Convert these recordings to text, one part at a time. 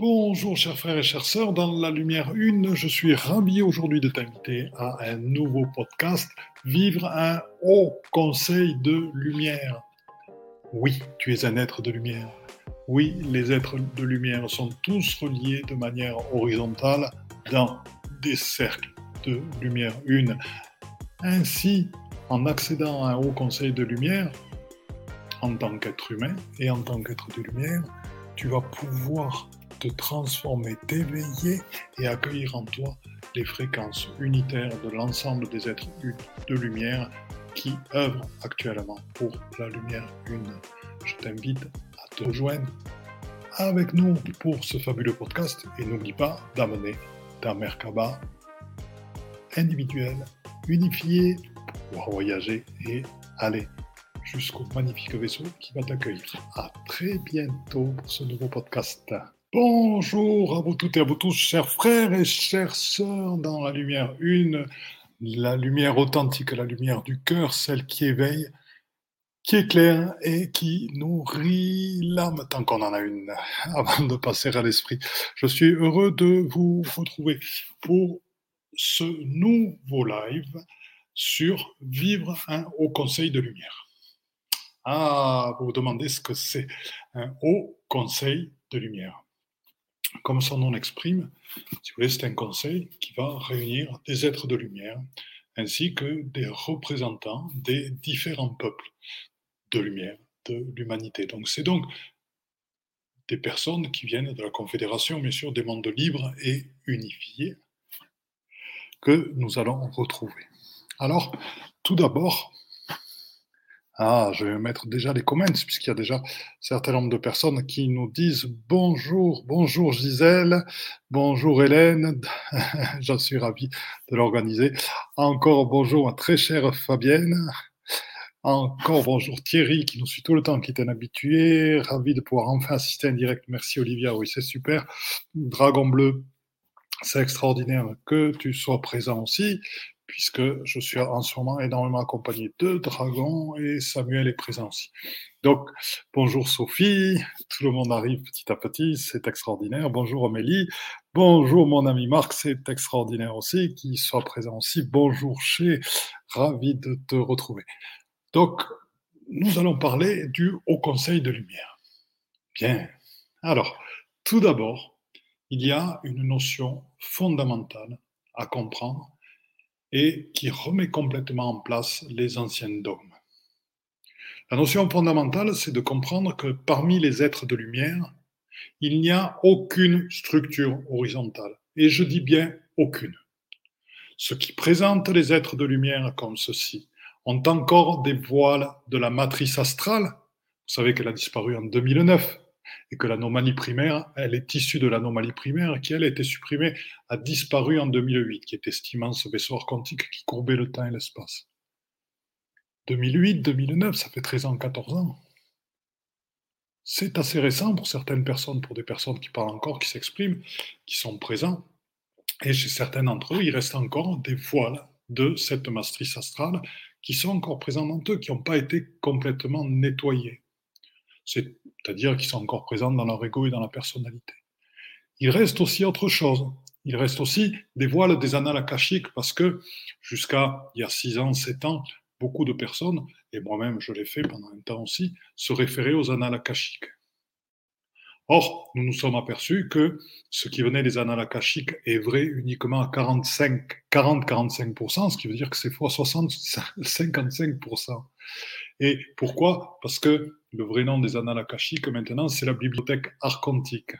Bonjour chers frères et chères sœurs, dans la lumière une, je suis ravi aujourd'hui de t'inviter à un nouveau podcast, Vivre un haut conseil de lumière. Oui, tu es un être de lumière. Oui, les êtres de lumière sont tous reliés de manière horizontale dans des cercles de lumière une. Ainsi, en accédant à un haut conseil de lumière, en tant qu'être humain et en tant qu'être de lumière, tu vas pouvoir te transformer, t'éveiller et accueillir en toi les fréquences unitaires de l'ensemble des êtres de lumière qui œuvrent actuellement pour la lumière une. Je t'invite à te rejoindre avec nous pour ce fabuleux podcast et n'oublie pas d'amener ta Merkaba individuelle, unifiée, pour pouvoir voyager et aller jusqu'au magnifique vaisseau qui va t'accueillir. À très bientôt pour ce nouveau podcast. Bonjour à vous toutes et à vous tous, chers frères et chères sœurs, dans la lumière une, la lumière authentique, la lumière du cœur, celle qui éveille, qui éclaire et qui nourrit l'âme, tant qu'on en a une, avant de passer à l'esprit. Je suis heureux de vous retrouver pour ce nouveau live sur Vivre un haut conseil de lumière. Ah, vous vous demandez ce que c'est un haut conseil de lumière comme son nom l'exprime, c'est un conseil qui va réunir des êtres de lumière ainsi que des représentants des différents peuples de lumière de l'humanité. Donc c'est donc des personnes qui viennent de la Confédération, bien sûr, des mondes libres et unifiés que nous allons retrouver. Alors, tout d'abord, ah, je vais mettre déjà les comments, puisqu'il y a déjà un certain nombre de personnes qui nous disent bonjour, bonjour Gisèle, bonjour Hélène, j'en suis ravi de l'organiser. Encore bonjour ma très chère Fabienne. Encore bonjour Thierry qui nous suit tout le temps, qui est un habitué. Ravi de pouvoir enfin assister en direct. Merci Olivia, oui c'est super. Dragon bleu, c'est extraordinaire que tu sois présent aussi puisque je suis en ce moment énormément accompagné de dragons et Samuel est présent aussi. Donc, bonjour Sophie, tout le monde arrive petit à petit, c'est extraordinaire. Bonjour Amélie, bonjour mon ami Marc, c'est extraordinaire aussi qu'il soit présent aussi. Bonjour chez, ravi de te retrouver. Donc, nous allons parler du Haut Conseil de Lumière. Bien. Alors, tout d'abord, il y a une notion fondamentale à comprendre et qui remet complètement en place les anciens dogmes. La notion fondamentale, c'est de comprendre que parmi les êtres de lumière, il n'y a aucune structure horizontale. Et je dis bien aucune. Ce qui présente les êtres de lumière comme ceci ont encore des voiles de la matrice astrale. Vous savez qu'elle a disparu en 2009 et que l'anomalie primaire, elle est issue de l'anomalie primaire qui, elle, a été supprimée, a disparu en 2008, qui est estimant ce vaisseau quantique qui courbait le temps et l'espace. 2008, 2009, ça fait 13 ans, 14 ans. C'est assez récent pour certaines personnes, pour des personnes qui parlent encore, qui s'expriment, qui sont présents. Et chez certains d'entre eux, il reste encore des voiles de cette matrice astrale qui sont encore présents dans eux, qui n'ont pas été complètement nettoyés c'est-à-dire qu'ils sont encore présents dans leur ego et dans la personnalité. Il reste aussi autre chose. Il reste aussi des voiles des annales akashiques parce que jusqu'à il y a 6 ans, 7 ans, beaucoup de personnes, et moi-même je l'ai fait pendant un temps aussi, se référaient aux annales akashiques. Or, nous nous sommes aperçus que ce qui venait des annales akashiques est vrai uniquement à 40-45%, ce qui veut dire que c'est fois 60, 55%. Et pourquoi? Parce que le vrai nom des annales akashiques maintenant, c'est la bibliothèque archontique.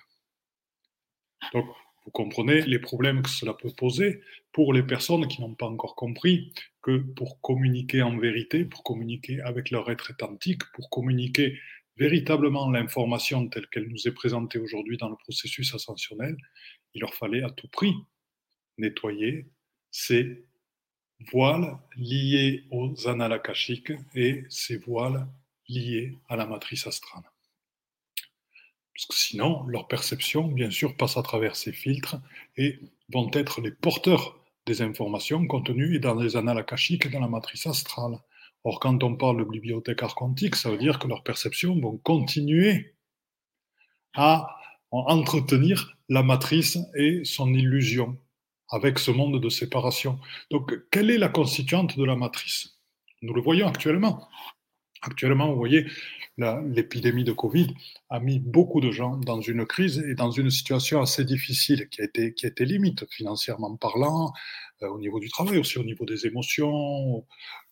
Donc, vous comprenez les problèmes que cela peut poser pour les personnes qui n'ont pas encore compris que pour communiquer en vérité, pour communiquer avec leur être éthantique, pour communiquer véritablement l'information telle qu'elle nous est présentée aujourd'hui dans le processus ascensionnel, il leur fallait à tout prix nettoyer ces voiles liés aux annales akashiques et ces voiles liés à la matrice astrale. Sinon, leur perception, bien sûr, passe à travers ces filtres et vont être les porteurs des informations contenues dans les annales akashiques et dans la matrice astrale. Or, quand on parle de bibliothèque archontique, ça veut dire que leurs perceptions vont continuer à entretenir la matrice et son illusion avec ce monde de séparation. Donc, quelle est la constituante de la matrice? Nous le voyons actuellement. Actuellement, vous voyez, l'épidémie de Covid a mis beaucoup de gens dans une crise et dans une situation assez difficile qui a été, limite financièrement parlant, euh, au niveau du travail, aussi au niveau des émotions,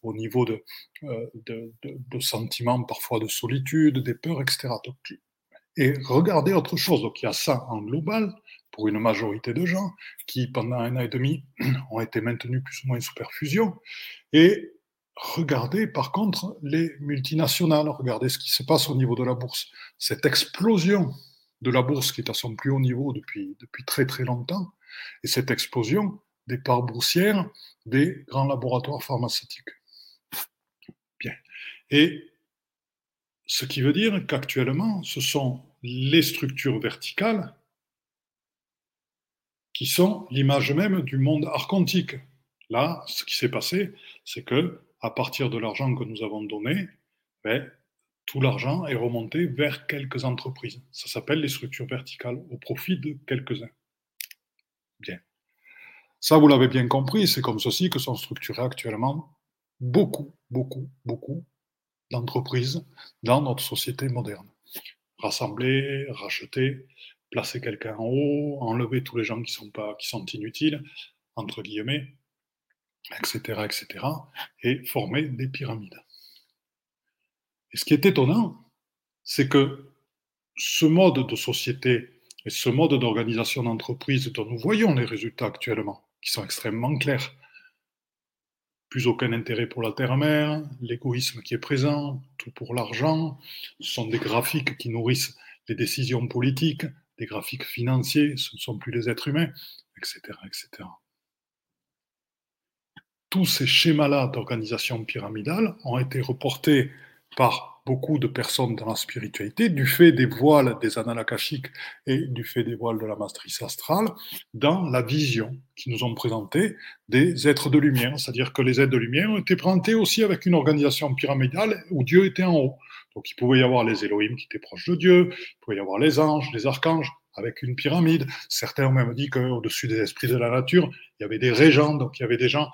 au niveau de, euh, de, sentiments parfois de solitude, des peurs, etc. et regardez autre chose. Donc il y a ça en global pour une majorité de gens qui, pendant un an et demi, ont été maintenus plus ou moins sous perfusion. Et regardez par contre les multinationales, regardez ce qui se passe au niveau de la bourse. Cette explosion de la bourse qui est à son plus haut niveau depuis, depuis très très longtemps, et cette explosion des parts boursières des grands laboratoires pharmaceutiques. Bien. Et ce qui veut dire qu'actuellement, ce sont les structures verticales qui sont l'image même du monde archontique. Là, ce qui s'est passé, c'est que à partir de l'argent que nous avons donné, ben, tout l'argent est remonté vers quelques entreprises. Ça s'appelle les structures verticales au profit de quelques-uns. Bien. Ça, vous l'avez bien compris, c'est comme ceci que sont structurées actuellement beaucoup, beaucoup, beaucoup d'entreprises dans notre société moderne. Rassembler, racheter, placer quelqu'un en haut, enlever tous les gens qui sont, pas, qui sont inutiles, entre guillemets, etc., etc., et former des pyramides. Et ce qui est étonnant, c'est que ce mode de société et ce mode d'organisation d'entreprise dont nous voyons les résultats actuellement, qui sont extrêmement clairs, plus aucun intérêt pour la terre-mère, l'égoïsme qui est présent, tout pour l'argent, ce sont des graphiques qui nourrissent les décisions politiques, des graphiques financiers, ce ne sont plus les êtres humains, etc. etc tous ces schémas-là d'organisation pyramidale ont été reportés par beaucoup de personnes dans la spiritualité, du fait des voiles des analakashiques et du fait des voiles de la matrice astrale, dans la vision qui nous ont présenté des êtres de lumière. C'est-à-dire que les êtres de lumière ont été présentés aussi avec une organisation pyramidale où Dieu était en haut. Donc il pouvait y avoir les Elohim qui étaient proches de Dieu, il pouvait y avoir les anges, les archanges, avec une pyramide. Certains ont même dit qu'au-dessus des esprits de la nature, il y avait des régents, donc il y avait des gens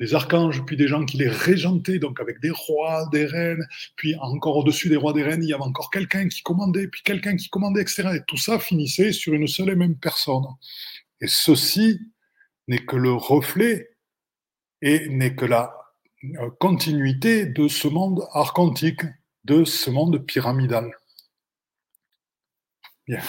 des archanges, puis des gens qui les régentaient, donc avec des rois, des reines, puis encore au-dessus des rois, des reines, il y avait encore quelqu'un qui commandait, puis quelqu'un qui commandait, etc. Et tout ça finissait sur une seule et même personne. Et ceci n'est que le reflet et n'est que la euh, continuité de ce monde archontique, de ce monde pyramidal. Bien.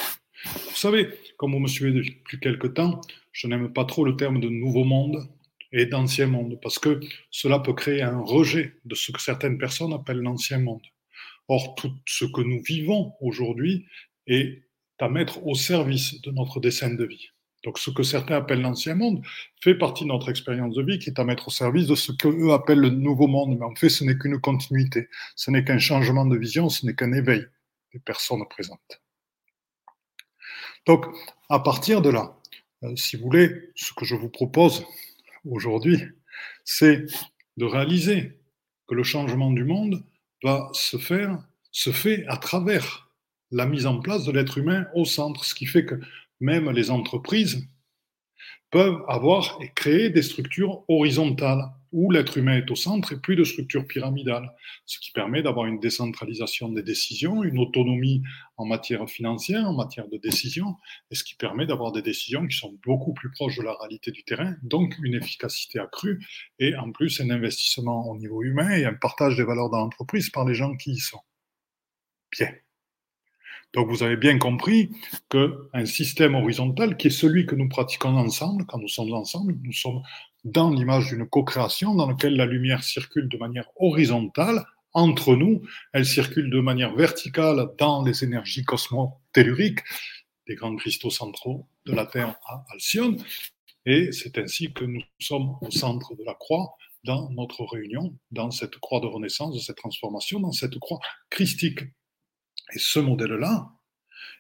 Vous savez, comme vous me suivez depuis quelque temps, je n'aime pas trop le terme de nouveau monde, et d'ancien monde, parce que cela peut créer un rejet de ce que certaines personnes appellent l'ancien monde. Or, tout ce que nous vivons aujourd'hui est à mettre au service de notre dessin de vie. Donc, ce que certains appellent l'ancien monde fait partie de notre expérience de vie qui est à mettre au service de ce qu'eux appellent le nouveau monde. Mais en fait, ce n'est qu'une continuité, ce n'est qu'un changement de vision, ce n'est qu'un éveil des personnes présentes. Donc, à partir de là, euh, si vous voulez, ce que je vous propose, aujourd'hui, c'est de réaliser que le changement du monde va se faire, se fait à travers la mise en place de l'être humain au centre, ce qui fait que même les entreprises peuvent avoir et créer des structures horizontales où l'être humain est au centre et plus de structure pyramidale, ce qui permet d'avoir une décentralisation des décisions, une autonomie en matière financière, en matière de décision, et ce qui permet d'avoir des décisions qui sont beaucoup plus proches de la réalité du terrain, donc une efficacité accrue, et en plus un investissement au niveau humain et un partage des valeurs dans l'entreprise par les gens qui y sont. Bien. Donc vous avez bien compris qu'un système horizontal, qui est celui que nous pratiquons ensemble, quand nous sommes ensemble, nous sommes dans l'image d'une co-création dans laquelle la lumière circule de manière horizontale entre nous, elle circule de manière verticale dans les énergies cosmotelluriques des grands cristaux centraux de la Terre à Alcyone, et c'est ainsi que nous sommes au centre de la croix dans notre réunion, dans cette croix de renaissance, de cette transformation, dans cette croix christique. Et ce modèle-là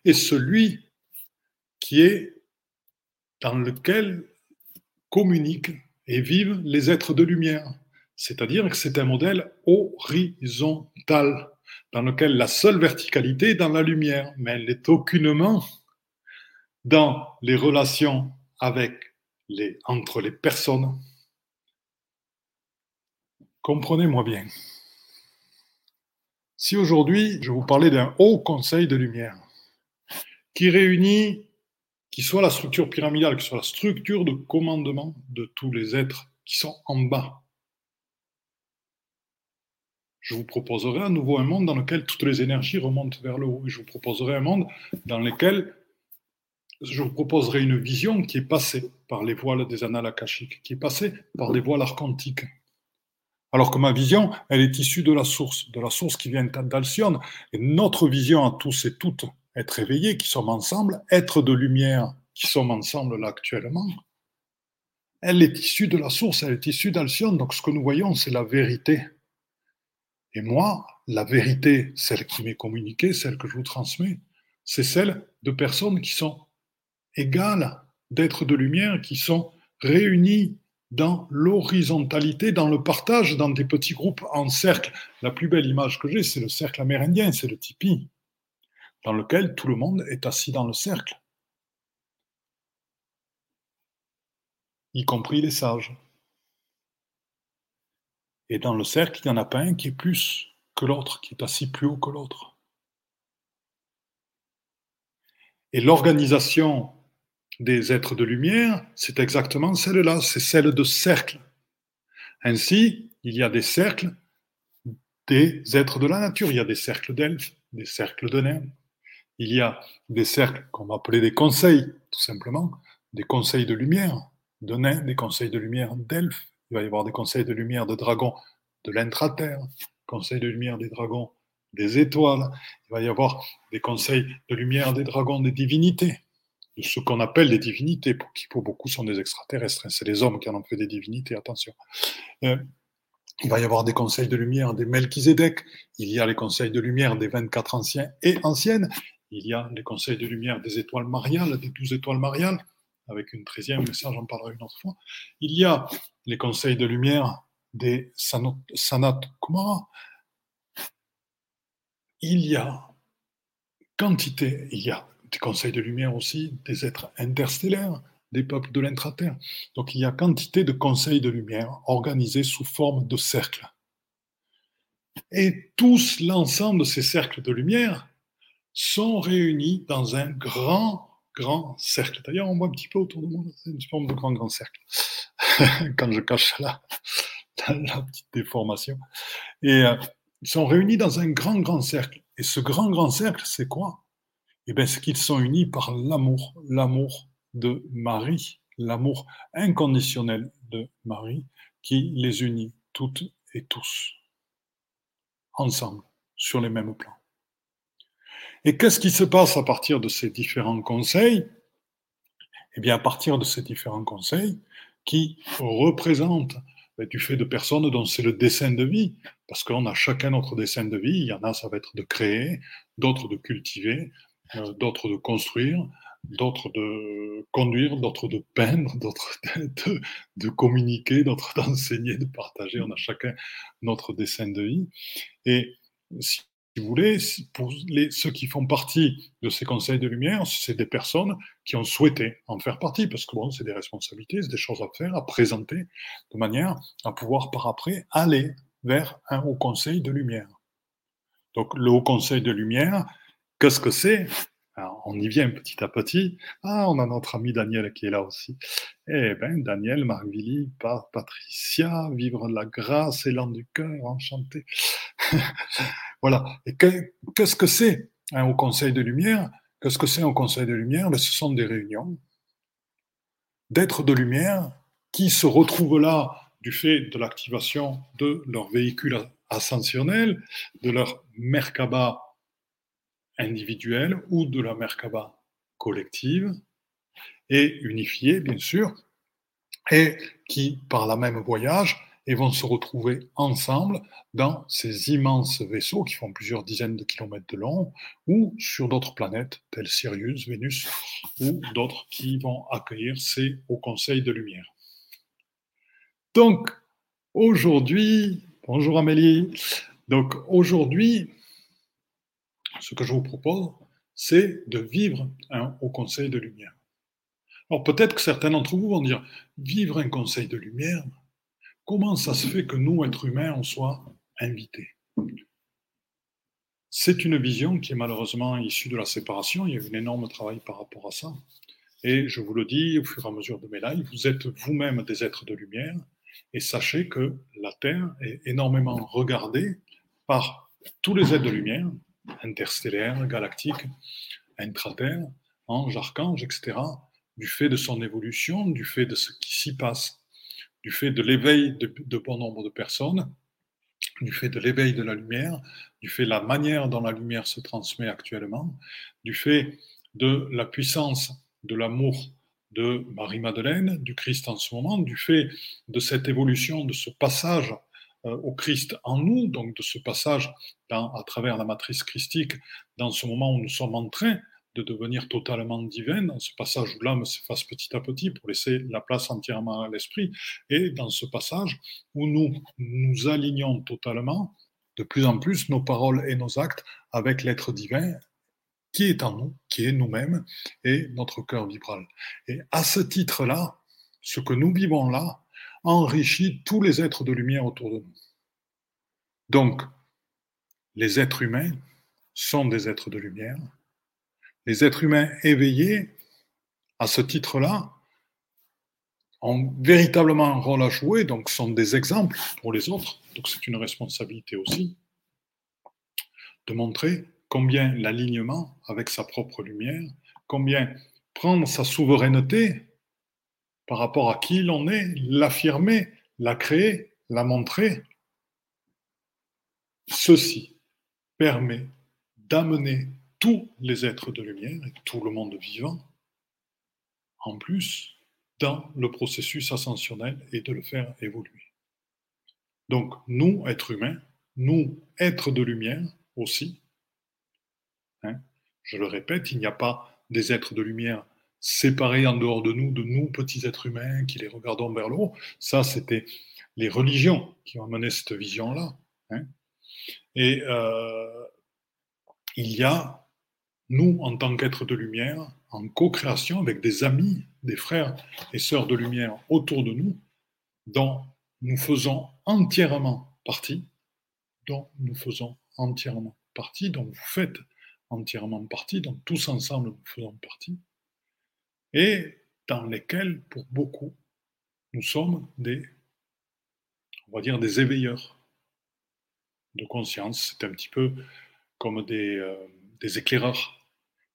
est celui qui est dans lequel communiquent et vivent les êtres de lumière. C'est-à-dire que c'est un modèle horizontal, dans lequel la seule verticalité est dans la lumière, mais elle n'est aucunement dans les relations avec les, entre les personnes, comprenez-moi bien. Si aujourd'hui je vous parlais d'un haut conseil de lumière qui réunit, qui soit la structure pyramidale, qui soit la structure de commandement de tous les êtres qui sont en bas, je vous proposerai à nouveau un monde dans lequel toutes les énergies remontent vers le haut. Je vous proposerai un monde dans lequel je vous proposerai une vision qui est passée par les voiles des annales akashiques, qui est passée par des voiles archontiques. Alors que ma vision, elle est issue de la source, de la source qui vient d'Alcyone. Et notre vision à tous et toutes, être éveillés, qui sommes ensemble, être de lumière, qui sommes ensemble là actuellement, elle est issue de la source, elle est issue d'Alcyone. Donc ce que nous voyons, c'est la vérité. Et moi, la vérité, celle qui m'est communiquée, celle que je vous transmets, c'est celle de personnes qui sont égales, d'êtres de lumière, qui sont réunis dans l'horizontalité, dans le partage, dans des petits groupes en cercle. La plus belle image que j'ai, c'est le cercle amérindien, c'est le tipi, dans lequel tout le monde est assis dans le cercle, y compris les sages. Et dans le cercle, il n'y en a pas un qui est plus que l'autre, qui est assis plus haut que l'autre. Et l'organisation des êtres de lumière, c'est exactement celle-là, c'est celle de cercle. Ainsi, il y a des cercles des êtres de la nature, il y a des cercles d'elfes, des cercles de nains, il y a des cercles qu'on va appeler des conseils, tout simplement, des conseils de lumière de nains, des conseils de lumière d'elfes, il va y avoir des conseils de lumière de dragons de l'intraterre, conseils de lumière des dragons des étoiles, il va y avoir des conseils de lumière des dragons des divinités, de ce qu'on appelle des divinités, pour qui pour beaucoup sont des extraterrestres. Hein. C'est les hommes qui en ont fait des divinités, attention. Euh, il va y avoir des conseils de lumière des Melchizedek, il y a les conseils de lumière des 24 anciens et anciennes, il y a les conseils de lumière des étoiles mariales, des 12 étoiles mariales, avec une treizième, mais ça j'en parlerai une autre fois. Il y a les conseils de lumière des Sanat Kumara. Il y a quantité, il y a des conseils de lumière aussi, des êtres interstellaires, des peuples de l'intraterre. Donc il y a quantité de conseils de lumière organisés sous forme de cercles. Et tous, l'ensemble de ces cercles de lumière, sont réunis dans un grand grand cercle. D'ailleurs, on voit un petit peu autour de moi, c'est une forme de grand, grand cercle. Quand je cache la, la, petite déformation. Et euh, ils sont réunis dans un grand, grand cercle. Et ce grand, grand cercle, c'est quoi? Eh bien, c'est qu'ils sont unis par l'amour, l'amour de Marie, l'amour inconditionnel de Marie, qui les unit toutes et tous, ensemble, sur les mêmes plans. Et qu'est-ce qui se passe à partir de ces différents conseils? Eh bien, à partir de ces différents conseils qui représentent ben, du fait de personnes dont c'est le dessin de vie, parce qu'on a chacun notre dessin de vie. Il y en a, ça va être de créer, d'autres de cultiver, d'autres de construire, d'autres de conduire, d'autres de peindre, d'autres de, de, communiquer, d'autres d'enseigner, de partager. On a chacun notre dessin de vie. Et si si vous voulez, pour les, ceux qui font partie de ces conseils de lumière, c'est des personnes qui ont souhaité en faire partie, parce que bon, c'est des responsabilités, c'est des choses à faire, à présenter, de manière à pouvoir par après aller vers un haut conseil de lumière. Donc le haut conseil de lumière, qu'est-ce que c'est? On y vient petit à petit. Ah, on a notre ami Daniel qui est là aussi. Eh bien, Daniel, Marc-Villy, Patricia, vivre la grâce, élan du cœur, enchanté. voilà. Et qu'est-ce que c'est haut conseil de lumière? Qu'est-ce que c'est un conseil de lumière? Ben, Ce sont des réunions d'êtres de lumière qui se retrouvent là du fait de l'activation de leur véhicule ascensionnel, de leur Merkaba individuelle ou de la Merkaba collective, et unifiée, bien sûr, et qui, par la même voyage, et vont se retrouver ensemble dans ces immenses vaisseaux qui font plusieurs dizaines de kilomètres de long, ou sur d'autres planètes telles Sirius, Vénus, ou d'autres qui vont accueillir ces hauts conseils de lumière. Donc, aujourd'hui, bonjour Amélie, donc aujourd'hui, ce que je vous propose, c'est de vivre un haut conseil de lumière. Alors peut-être que certains d'entre vous vont dire, vivre un conseil de lumière, comment ça se fait que nous, êtres humains, on soit invités? C'est une vision qui est malheureusement issue de la séparation. Il y a eu un énorme travail par rapport à ça. Et je vous le dis au fur et à mesure de mes lives, vous êtes vous-même des êtres de lumière. Et sachez que la Terre est énormément regardée par tous les êtres de lumière, interstellaires, galactiques, intraterres, anges, archanges, etc., du fait de son évolution, du fait de ce qui s'y passe, du fait de l'éveil de, bon nombre de personnes, du fait de l'éveil de la lumière, du fait de la manière dont la lumière se transmet actuellement, du fait de la puissance de l'amour de Marie-Madeleine, du Christ en ce moment, du fait de cette évolution, de ce passage au Christ en nous, donc de ce passage à travers la matrice christique, dans ce moment où nous sommes en train de devenir totalement divin, dans ce passage où l'âme s'efface petit à petit pour laisser la place entièrement à l'esprit, et dans ce passage où nous nous alignons totalement, de plus en plus, nos paroles et nos actes avec l'être divin qui est en nous, qui est nous-mêmes, et notre cœur vibral. Et à ce titre-là, ce que nous vivons là enrichit tous les êtres de lumière autour de nous. Donc, les êtres humains sont des êtres de lumière, les êtres humains éveillés, à ce titre-là, ont véritablement un rôle à jouer, donc sont des exemples pour les autres, donc c'est une responsabilité aussi, de montrer combien l'alignement avec sa propre lumière, combien prendre sa souveraineté par rapport à qui l'on est, l'affirmer, la créer, la montrer, ceci permet d'amener tous les êtres de lumière et tout le monde vivant, en plus, dans le processus ascensionnel et de le faire évoluer. Donc, nous, êtres humains, nous, êtres de lumière aussi, hein, je le répète, il n'y a pas des êtres de lumière séparés en dehors de nous, de nous, petits êtres humains, qui les regardons vers le haut. Ça, c'était les religions qui ont amené cette vision-là. Hein. Et euh, il y a nous, en tant qu'êtres de lumière, en co-création avec des amis, des frères et sœurs de lumière autour de nous, dont nous faisons entièrement partie, dont nous faisons entièrement partie, dont vous faites entièrement partie, dont tous ensemble nous faisons partie, et dans lesquels, pour beaucoup, nous sommes des, on va dire, des éveilleurs de conscience. C'est un petit peu comme des, euh, éclaireurs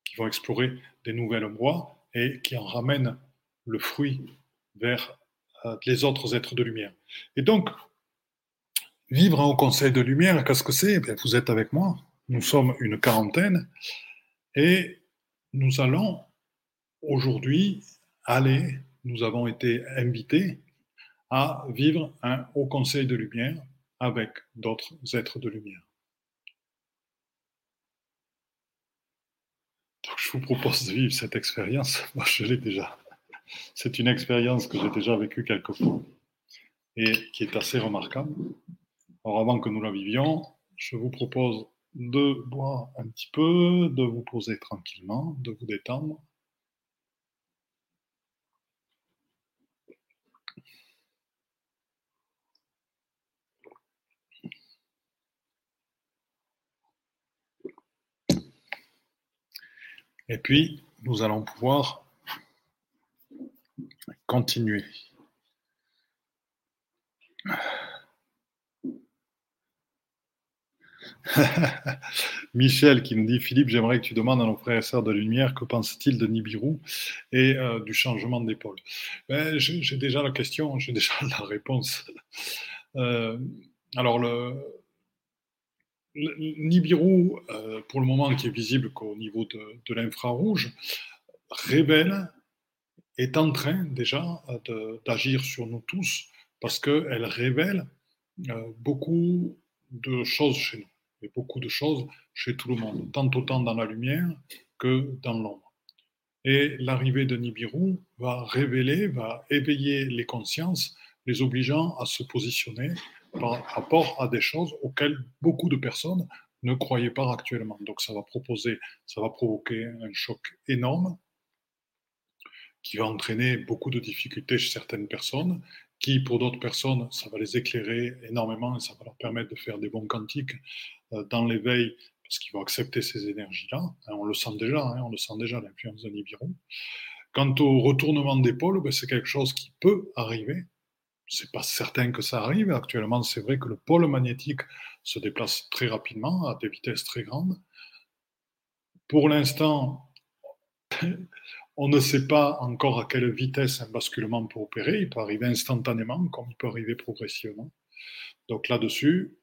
qui vont explorer des nouvelles voies et qui en ramènent le fruit vers euh, les autres êtres de lumière. Et donc, vivre au conseil de lumière, qu'est-ce que c'est? Eh Vous êtes avec moi, nous sommes une quarantaine et nous allons aujourd'hui aller, nous avons été invités à vivre un haut conseil de lumière avec d'autres êtres de lumière. je vous propose de vivre cette expérience. Je l'ai déjà. C'est une expérience que j'ai déjà vécue quelques fois et qui est assez remarquable. Avant que nous la vivions, je vous propose de boire un petit peu, de vous poser tranquillement, de vous détendre. Et puis, nous allons pouvoir continuer. Michel qui nous dit Philippe, j'aimerais que tu demandes à nos frères et sœurs de lumière que pensent-ils de Nibiru et euh, du changement d'épaule? Ben, j'ai déjà la question, j'ai déjà la réponse. Euh, alors, le, Nibiru, euh, pour le moment, qui est visible qu'au niveau de, l'infrarouge, révèle, est en train déjà d'agir sur nous tous, parce qu'elle révèle euh, beaucoup de choses chez nous, et beaucoup de choses chez tout le monde, tant autant dans la lumière que dans l'ombre. Et l'arrivée de Nibiru va révéler, va éveiller les consciences, les obligeant à se positionner par rapport à des choses auxquelles beaucoup de personnes ne croyaient pas actuellement. Donc ça va proposer, ça va provoquer un choc énorme qui va entraîner beaucoup de difficultés chez certaines personnes, qui pour d'autres personnes, ça va les éclairer énormément et ça va leur permettre de faire des bons quantiques euh, dans l'éveil parce qu'ils vont accepter ces énergies-là. Hein, on le sent déjà, hein, on le sent déjà l'influence de Nibiru. Quant au retournement d'épaule, ben, c'est quelque chose qui peut arriver. C'est pas certain que ça arrive. Actuellement, c'est vrai que le pôle magnétique se déplace très rapidement, à des vitesses très grandes. Pour l'instant, on ne sait pas encore à quelle vitesse un basculement peut opérer. Il peut arriver instantanément, comme il peut arriver progressivement. Donc là-dessus,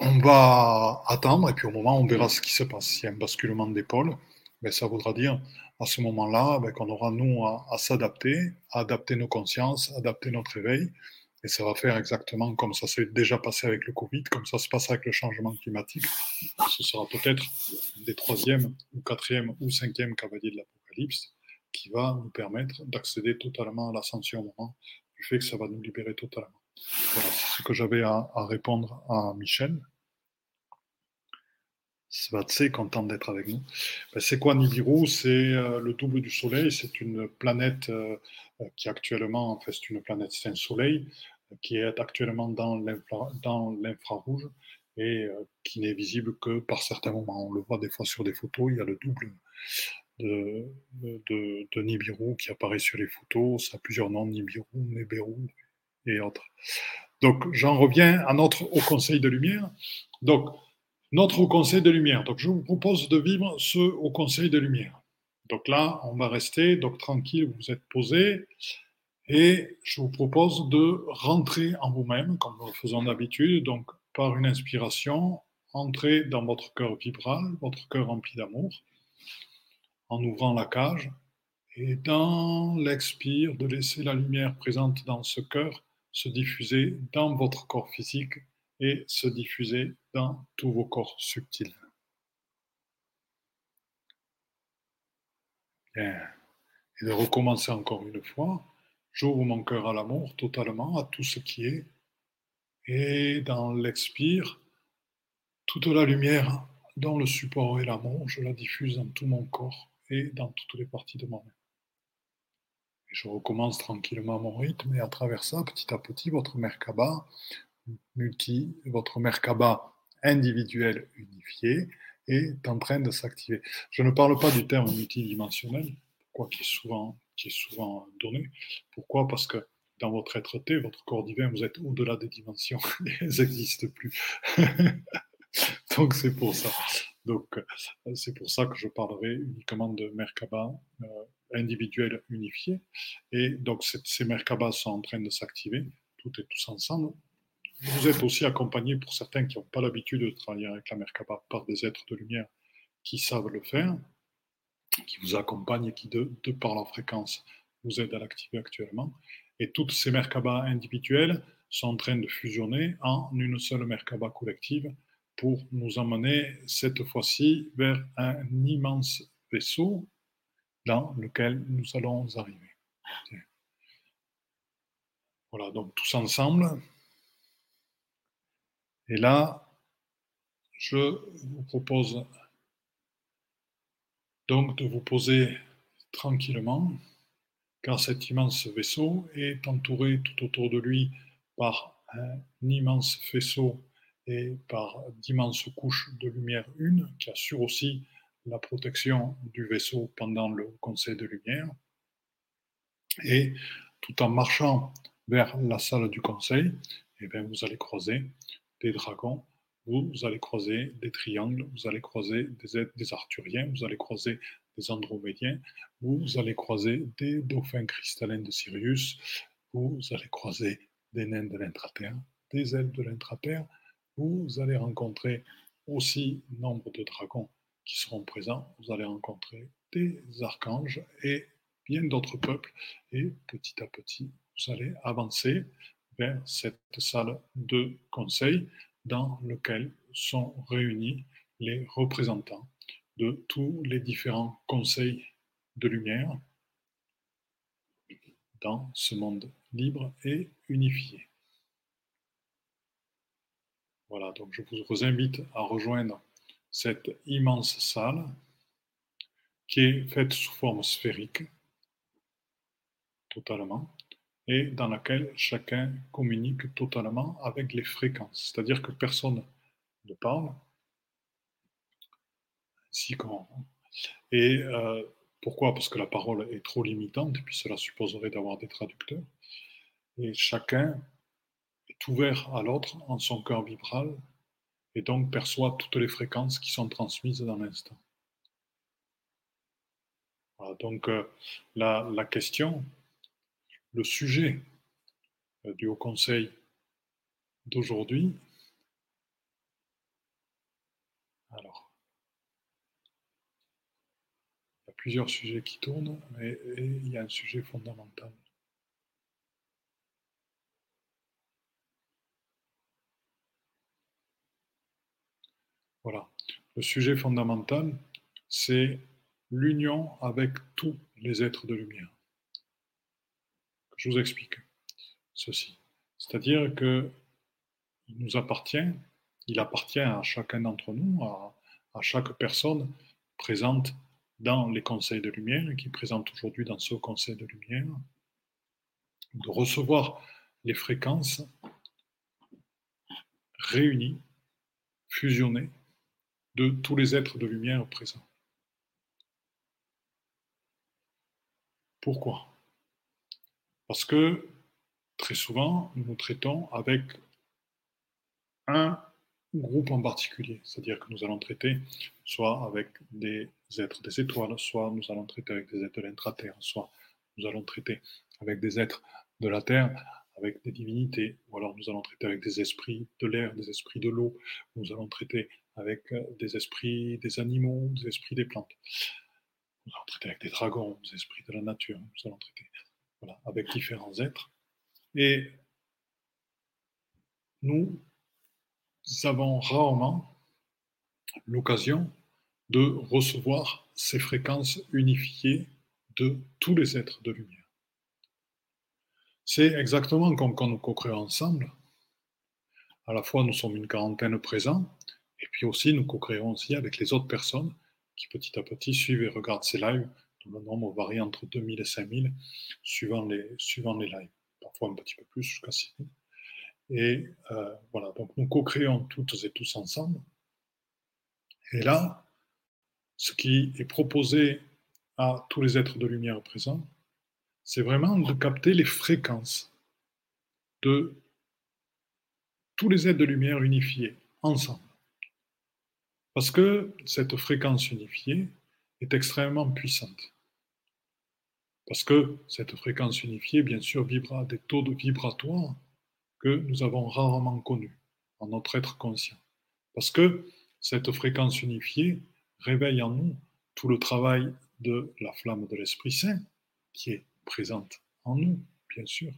on va attendre et puis au moment, on verra ce qui se passe. S'il y a un basculement d'épaule, ben, ça voudra dire à ce moment-là ben, qu'on aura, nous, à, s'adapter, à adapter nos consciences, adapter notre éveil. Et ça va faire exactement comme ça s'est déjà passé avec le Covid, comme ça se passe avec le changement climatique. Ce sera peut-être des troisième ou quatrième ou cinquième cavaliers de l'Apocalypse qui va nous permettre d'accéder totalement à l'ascension au moment du fait que ça va nous libérer totalement. Voilà, c'est ce que j'avais à, répondre à Michel. Svatse, content d'être avec nous. Ben, c'est quoi Nibiru? C'est euh, le double du Soleil. C'est une planète euh, qui actuellement, en fait, c'est une planète, c'est un Soleil qui est actuellement dans l'infrarouge et euh, qui n'est visible que par certains moments. On le voit des fois sur des photos, il y a le double de, de, Nibiru qui apparaît sur les photos. Ça a plusieurs noms, Nibiru, Neberu et autres. Donc j'en reviens à notre Haut Conseil de Lumière. Donc notre Conseil de Lumière. Donc je vous propose de vivre ce Haut Conseil de Lumière. Donc là, on va rester, donc tranquille, vous êtes posé. Et je vous propose de rentrer en vous-même, comme nous le faisons d'habitude, donc par une inspiration, entrer dans votre cœur vibral, votre cœur rempli d'amour, en ouvrant la cage, et dans l'expire, de laisser la lumière présente dans ce cœur se diffuser dans votre corps physique et se diffuser dans tous vos corps subtils. Bien. Et de recommencer encore une fois J'ouvre mon cœur à l'amour totalement, à tout ce qui est. Et dans l'expire, toute la lumière dont le support est l'amour, je la diffuse dans tout mon corps et dans toutes les parties de moi-même. Je recommence tranquillement mon rythme et à travers ça, petit à petit, votre Merkaba multi, votre Merkaba individuel unifié est en train de s'activer. Je ne parle pas du terme multidimensionnel, quoi qu'il est souvent qui est souvent donné. Pourquoi? Parce que dans votre être-té, votre corps divin, vous êtes au-delà des dimensions. Elles n'existent plus. Donc c'est pour ça. Donc c'est pour ça que je parlerai uniquement de Merkaba euh, individuel unifié. Et donc ces Merkabas sont en train de s'activer, tout et tous ensemble. Vous êtes aussi accompagné pour certains qui n'ont pas l'habitude de travailler avec la Merkaba par des êtres de lumière qui savent le faire qui vous accompagne et qui, de, par leur fréquence, vous aide à l'activer actuellement. Et toutes ces Merkaba individuelles sont en train de fusionner en une seule Merkaba collective pour nous emmener cette fois-ci vers un immense vaisseau dans lequel nous allons arriver. Voilà, donc tous ensemble. Et là, je vous propose donc de vous poser tranquillement, car cet immense vaisseau est entouré tout autour de lui par un immense faisceau et par d'immenses couches de lumière une qui assure aussi la protection du vaisseau pendant le conseil de lumière. Et tout en marchant vers la salle du conseil, eh bien, vous allez croiser des dragons vous, allez croiser des triangles, vous allez croiser des, des arthuriens, vous allez croiser des andromédiens, vous allez croiser des dauphins cristallins de Sirius, vous allez croiser des nains de l'intraterre, des ailes de l'intraterre, vous allez rencontrer aussi nombre de dragons qui seront présents, vous allez rencontrer des archanges et bien d'autres peuples, et petit à petit, vous allez avancer vers cette salle de conseil dans lequel sont réunis les représentants de tous les différents conseils de lumière dans ce monde libre et unifié. Voilà, donc je vous invite à rejoindre cette immense salle qui est faite sous forme sphérique, totalement, et dans laquelle chacun communique totalement avec les fréquences. C'est-à-dire que personne ne parle. Et euh, pourquoi? Parce que la parole est trop limitante, et puis cela supposerait d'avoir des traducteurs. Et chacun est ouvert à l'autre en son cœur vibral, et donc perçoit toutes les fréquences qui sont transmises dans l'instant. donc euh, la, la question, le sujet euh, du Haut Conseil d'aujourd'hui. Alors, il y a plusieurs sujets qui tournent, mais il y a un sujet fondamental. Voilà. Le sujet fondamental, c'est l'union avec tous les êtres de lumière. Je vous explique ceci. C'est-à-dire que il nous appartient, il appartient à chacun d'entre nous, à, chaque personne présente dans les conseils de lumière qui présente aujourd'hui dans ce conseil de lumière, de recevoir les fréquences réunies, fusionnées de tous les êtres de lumière présents. Pourquoi? Parce que très souvent, nous nous traitons avec un groupe en particulier. C'est-à-dire que nous allons traiter soit avec des êtres des étoiles, soit nous allons traiter avec des êtres de l'intra-terre, soit nous allons traiter avec des êtres de la terre, avec des divinités, ou alors nous allons traiter avec des esprits de l'air, des esprits de l'eau, nous allons traiter avec euh, des esprits des animaux, des esprits des plantes. Nous allons traiter avec des dragons, des esprits de la nature, nous allons traiter avec différents êtres. Et nous avons rarement l'occasion de recevoir ces fréquences unifiées de tous les êtres de lumière. C'est exactement comme quand nous co-créons ensemble. À la fois, nous sommes une quarantaine présents, et puis aussi, nous co-créons aussi avec les autres personnes qui petit à petit suivent et regardent ces lives le nombre varie entre 2000 et 5000 suivant les, suivant les lives, parfois un petit peu plus, jusqu'à 6000. Et euh, voilà, donc nous co-créons toutes et tous ensemble. Et là, ce qui est proposé à tous les êtres de lumière présents, c'est vraiment de capter les fréquences de tous les êtres de lumière unifiés ensemble. Parce que cette fréquence unifiée est extrêmement puissante. Parce que cette fréquence unifiée, bien sûr, vibre à des taux de vibratoires que nous avons rarement connus en notre être conscient. Parce que cette fréquence unifiée réveille en nous tout le travail de la flamme de l'Esprit Saint, qui est présente en nous, bien sûr.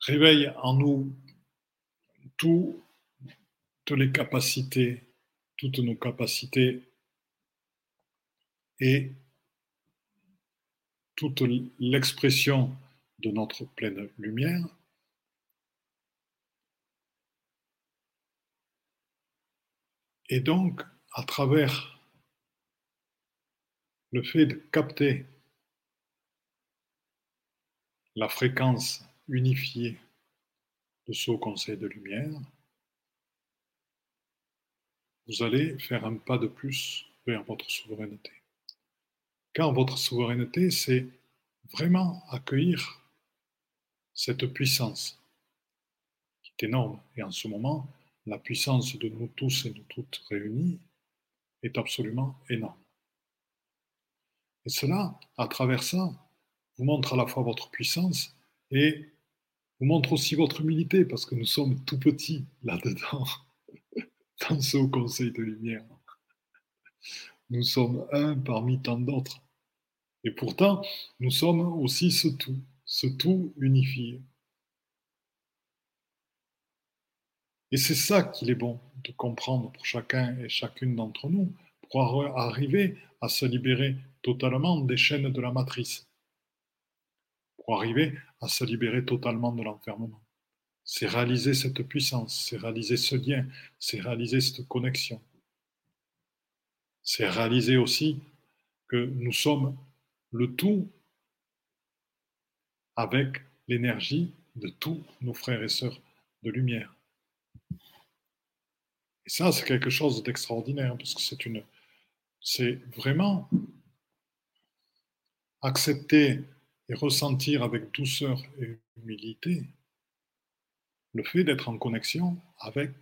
Réveille en nous toutes les capacités, toutes nos capacités et toute l'expression de notre pleine lumière, et donc à travers le fait de capter la fréquence unifiée de ce conseil de lumière, vous allez faire un pas de plus vers votre souveraineté. Car votre souveraineté, c'est vraiment accueillir cette puissance qui est énorme. Et en ce moment, la puissance de nous tous et nous toutes réunis est absolument énorme. Et cela, à travers ça, vous montre à la fois votre puissance et vous montre aussi votre humilité, parce que nous sommes tout petits là-dedans, dans ce conseil de lumière. Nous sommes un parmi tant d'autres. Et pourtant, nous sommes aussi ce tout, ce tout unifié. Et c'est ça qu'il est bon de comprendre pour chacun et chacune d'entre nous, pour arriver à se libérer totalement des chaînes de la matrice, pour arriver à se libérer totalement de l'enfermement. C'est réaliser cette puissance, c'est réaliser ce lien, c'est réaliser cette connexion. C'est réaliser aussi que nous sommes le tout avec l'énergie de tous nos frères et sœurs de lumière. Et ça, c'est quelque chose d'extraordinaire, parce que c'est une, c'est vraiment accepter et ressentir avec douceur et humilité le fait d'être en connexion avec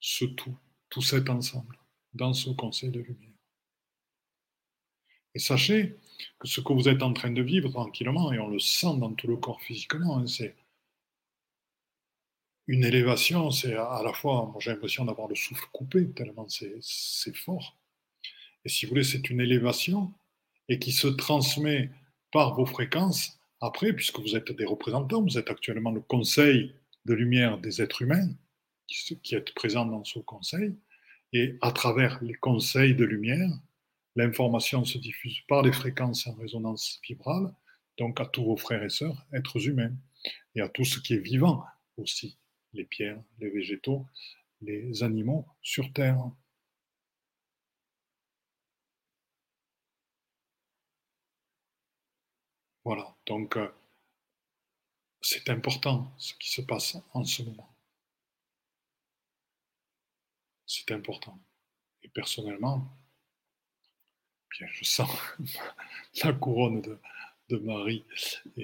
ce tout, tout cet ensemble, dans ce conseil de lumière. Et sachez que ce que vous êtes en train de vivre tranquillement, et on le sent dans tout le corps physiquement, hein, c'est une élévation, c'est à la fois, moi j'ai l'impression d'avoir le souffle coupé, tellement c'est fort. Et si vous voulez, c'est une élévation et qui se transmet par vos fréquences après, puisque vous êtes des représentants, vous êtes actuellement le conseil de lumière des êtres humains qui, qui êtes présents dans ce conseil, et à travers les conseils de lumière, l'information se diffuse par les fréquences en résonance vibrale, donc à tous vos frères et sœurs, êtres humains, et à tout ce qui est vivant aussi, les pierres, les végétaux, les animaux sur Terre. Voilà, donc euh, c'est important ce qui se passe en ce moment. C'est important. Et personnellement, je sens la couronne de, Marie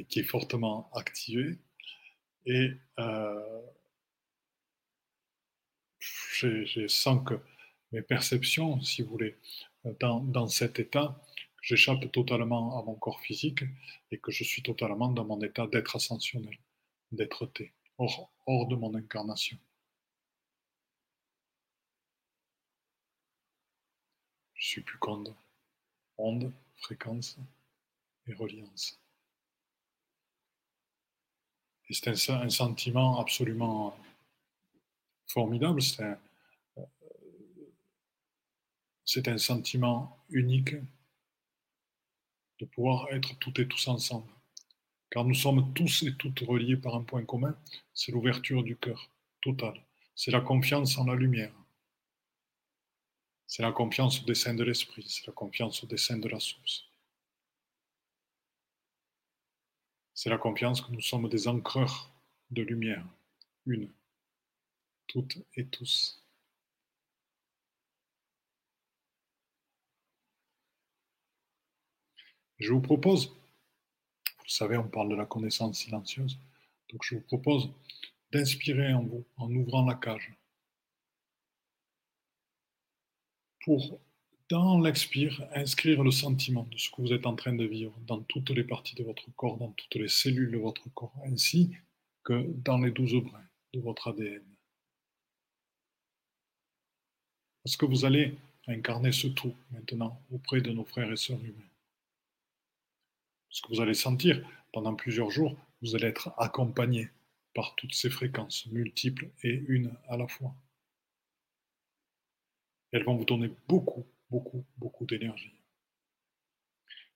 qui est fortement activée. Et euh, je, sens que mes perceptions, si vous voulez, dans, dans cet état, j'échappe totalement à mon corps physique et que je suis totalement dans mon état d'être ascensionnel, d'être T, hors, hors de mon incarnation. Je suis plus qu'onde, onde, fréquence et reliance. C'est un, sentiment absolument formidable, c'est un, sentiment unique de pouvoir être toutes et tous ensemble. Car nous sommes tous et toutes reliés par un point commun, c'est l'ouverture du cœur totale. C'est la confiance en la lumière. C'est la confiance au dessein de l'esprit, c'est la confiance au dessein de la source. C'est la confiance que nous sommes des encreurs de lumière, une, toutes et tous. Je vous propose, vous savez, on parle de la connaissance silencieuse, donc je vous propose d'inspirer en vous en ouvrant la cage pour, dans l'expire, inscrire le sentiment de ce que vous êtes en train de vivre dans toutes les parties de votre corps, dans toutes les cellules de votre corps, ainsi que dans les douze brins de votre ADN. Parce que vous allez incarner ce tout maintenant auprès de nos frères et sœurs humains. Ce que vous allez sentir pendant plusieurs jours, vous allez être accompagné par toutes ces fréquences multiples et une à la fois. Elles vont vous donner beaucoup, beaucoup, beaucoup d'énergie.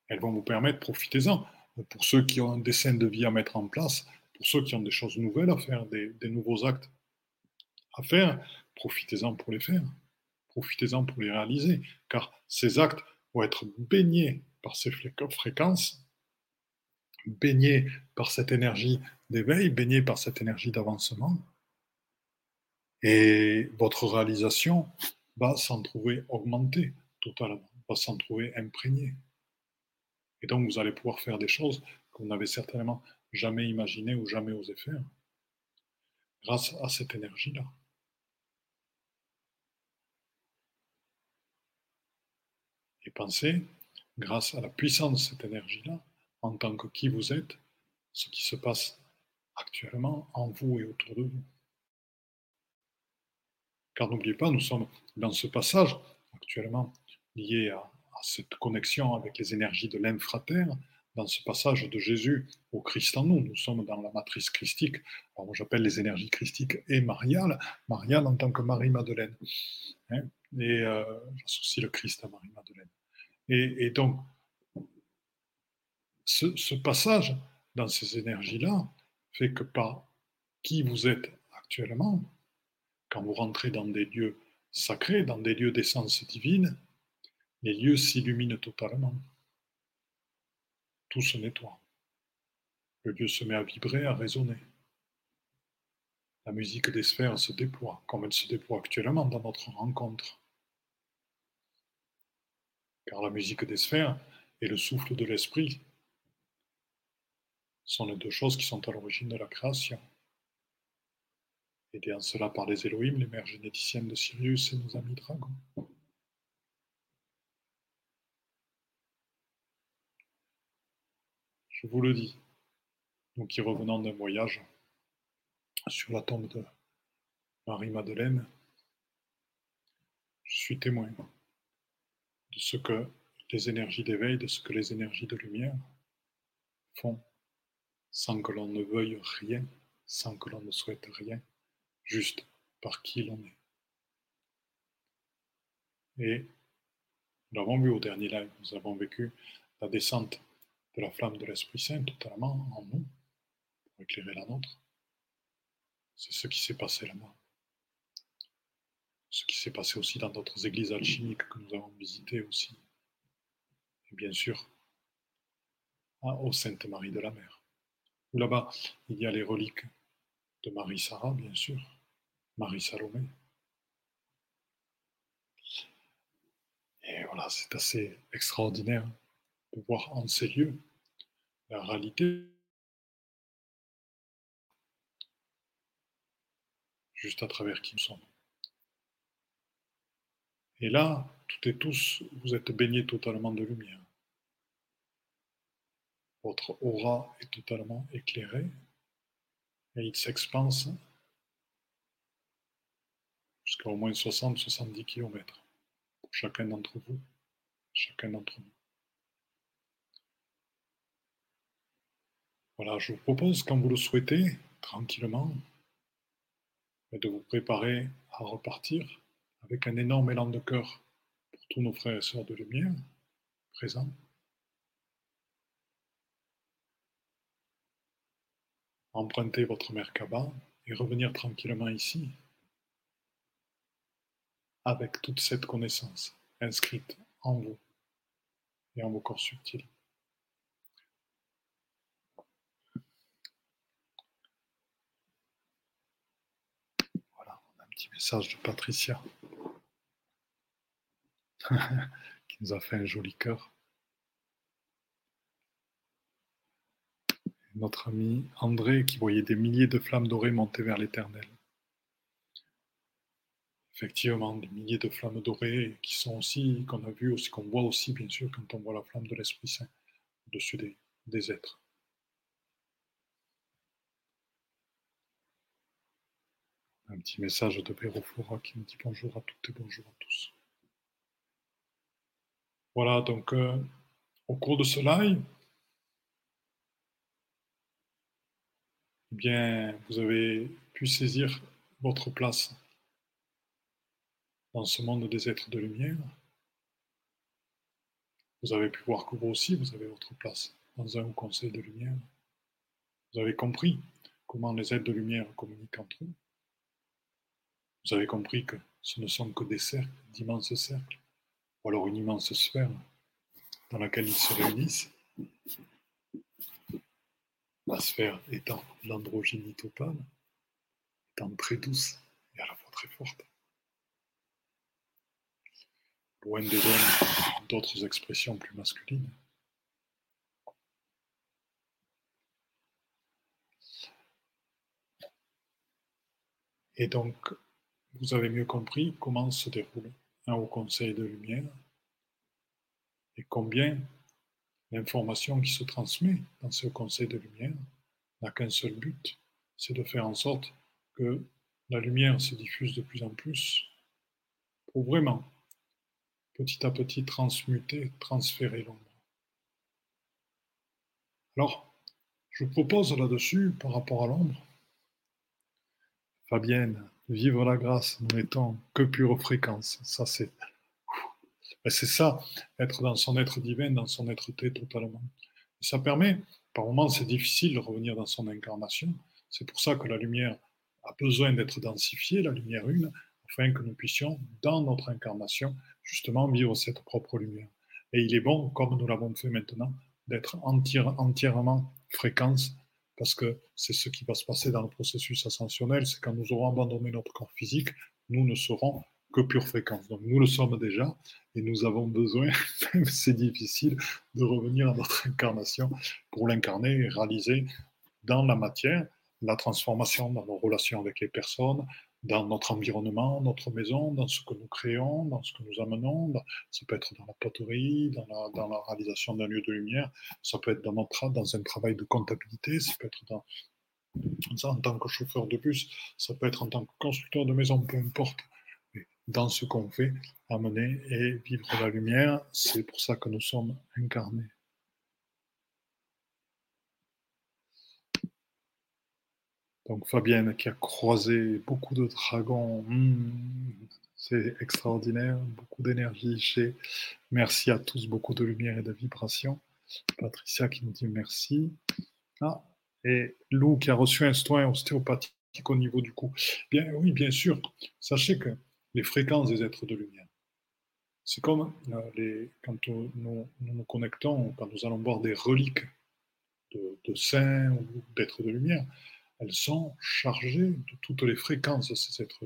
Elles vont vous permettre, profitez-en, pour ceux qui ont un dessin de vie à mettre en place, pour ceux qui ont des choses nouvelles à faire, des, des nouveaux actes à faire, profitez-en pour les faire. Profitez-en pour les réaliser, car ces actes vont être baignés par ces fréquences baigné par cette énergie d'éveil, baigné par cette énergie d'avancement. Et votre réalisation va s'en trouver augmentée totalement, va s'en trouver imprégnée. Et donc vous allez pouvoir faire des choses que vous n'avez certainement jamais imaginées ou jamais osé faire grâce à cette énergie-là. Et pensez, grâce à la puissance de cette énergie-là, en tant que qui vous êtes, ce qui se passe actuellement en vous et autour de vous. Car n'oubliez pas, nous sommes dans ce passage actuellement lié à, cette connexion avec les énergies de l'infraterre, dans ce passage de Jésus au Christ en nous. Nous sommes dans la matrice christique. Alors j'appelle les énergies christiques et mariales. Mariale en tant que Marie-Madeleine. Hein, et euh, j'associe le Christ à Marie-Madeleine. Et, et, donc, ce, passage dans ces énergies-là fait que par qui vous êtes actuellement, quand vous rentrez dans des lieux sacrés, dans des lieux d'essence divine, les lieux s'illuminent totalement. Tout se nettoie. Le lieu se met à vibrer, à résonner. La musique des sphères se déploie, comme elle se déploie actuellement dans notre rencontre. Car la musique des sphères et le souffle de l'esprit sont les deux choses qui sont à l'origine de la création. Aidés en cela par les Elohim, les mères généticiennes de Sirius et nos amis dragons. Je vous le dis, nous qui revenons d'un voyage sur la tombe de Marie-Madeleine, je suis témoin de ce que les énergies d'éveil, de ce que les énergies de lumière font sans que l'on ne veuille rien, sans que l'on ne souhaite rien, juste par qui l'on est. Et nous l'avons vu au dernier live, nous avons vécu la descente de la flamme de l'Esprit Saint totalement en nous, pour éclairer la nôtre. C'est ce qui s'est passé là-bas. Ce qui s'est passé aussi dans d'autres églises alchimiques que nous avons visitées aussi. Et bien sûr, au Sainte Marie de la Mer. Là-bas, il y a les reliques de Marie Sarah, bien sûr, Marie Salomé. Et voilà, c'est assez extraordinaire de voir en ces lieux la réalité juste à travers qui nous sommes. Et là, toutes et tous, vous êtes baignés totalement de lumière. Votre aura est totalement éclairée et il s'expanse jusqu'à au moins 60-70 km pour chacun d'entre vous, chacun d'entre nous. Voilà, je vous propose, quand vous le souhaitez, tranquillement, de vous préparer à repartir avec un énorme élan de cœur pour tous nos frères et sœurs de lumière présents. Empruntez votre Merkaba et revenir tranquillement ici avec toute cette connaissance inscrite en vous et en vos corps subtils. petit message de Patricia qui nous a fait un joli cœur. Notre ami André qui voyait des milliers de flammes dorées monter vers l'éternel. Effectivement, des milliers de flammes dorées qui sont aussi, qu'on a vu aussi, qu'on voit aussi bien sûr quand on voit la flamme de l'Esprit Saint au-dessus des, êtres. Un petit message de Flora qui me dit bonjour à toutes et bonjour à tous. Voilà, donc euh, au cours de ce live, eh bien, vous avez pu saisir votre place dans ce monde des êtres de lumière. Vous avez pu voir que vous aussi, vous avez votre place dans un conseil de lumière. Vous avez compris comment les êtres de lumière communiquent entre eux. Vous avez compris que ce ne sont que des cercles, d'immenses cercles, ou alors une immense sphère dans laquelle ils se réunissent. La sphère étant l'androgynie totale, étant très douce et à la fois très forte. Loin des hommes d'autres expressions plus masculines. Et donc, vous avez mieux compris comment se déroule un haut conseil de lumière et combien l'information qui se transmet dans ce conseil de lumière n'a qu'un seul but, c'est de faire en sorte que la lumière se diffuse de plus en plus pour vraiment, petit à petit, transmuter, transférer l'ombre. Alors, je vous propose là-dessus, par rapport à l'ombre, Fabienne Vivre la grâce n'étant que pure fréquence. Ça, c'est. Ben, c'est ça, être dans son être divin, dans son être-té totalement. ça permet, par moments, c'est difficile de revenir dans son incarnation. C'est pour ça que la lumière a besoin d'être densifiée, la lumière une afin que nous puissions, dans notre incarnation, justement vivre cette propre lumière. Et il est bon, comme nous l'avons fait maintenant, d'être entièrement fréquence, parce que c'est ce qui va se passer dans le processus ascensionnel, c'est quand nous aurons abandonné notre corps physique, nous ne serons que pure fréquence. Donc nous le sommes déjà, et nous avons besoin, même c'est difficile, de revenir à notre incarnation pour l'incarner et réaliser dans la matière la transformation dans nos relations avec les personnes, dans notre environnement, notre maison, dans ce que nous créons, dans ce que nous amenons. Ça peut être dans la poterie, dans la, réalisation d'un lieu de lumière, ça peut être dans, notre, un travail de comptabilité, ça peut être dans, en tant que chauffeur de bus, ça peut être en tant que constructeur de maison, peu importe. dans ce qu'on fait, amener et vivre la lumière, c'est pour ça que nous sommes incarnés. Donc Fabienne qui a croisé beaucoup de dragons, hmm, c'est extraordinaire, beaucoup d'énergie chez. Merci à tous, beaucoup de lumière et de vibration. Patricia qui nous dit merci. Ah, et Lou qui a reçu un soin ostéopathique au niveau du cou. Bien, oui, bien sûr. Sachez que les fréquences des êtres de lumière, c'est comme euh, les, quand nous, nous, connectons, quand nous allons voir des reliques de, de saints ou d'êtres de lumière elles sont chargées de toutes les fréquences de ces êtres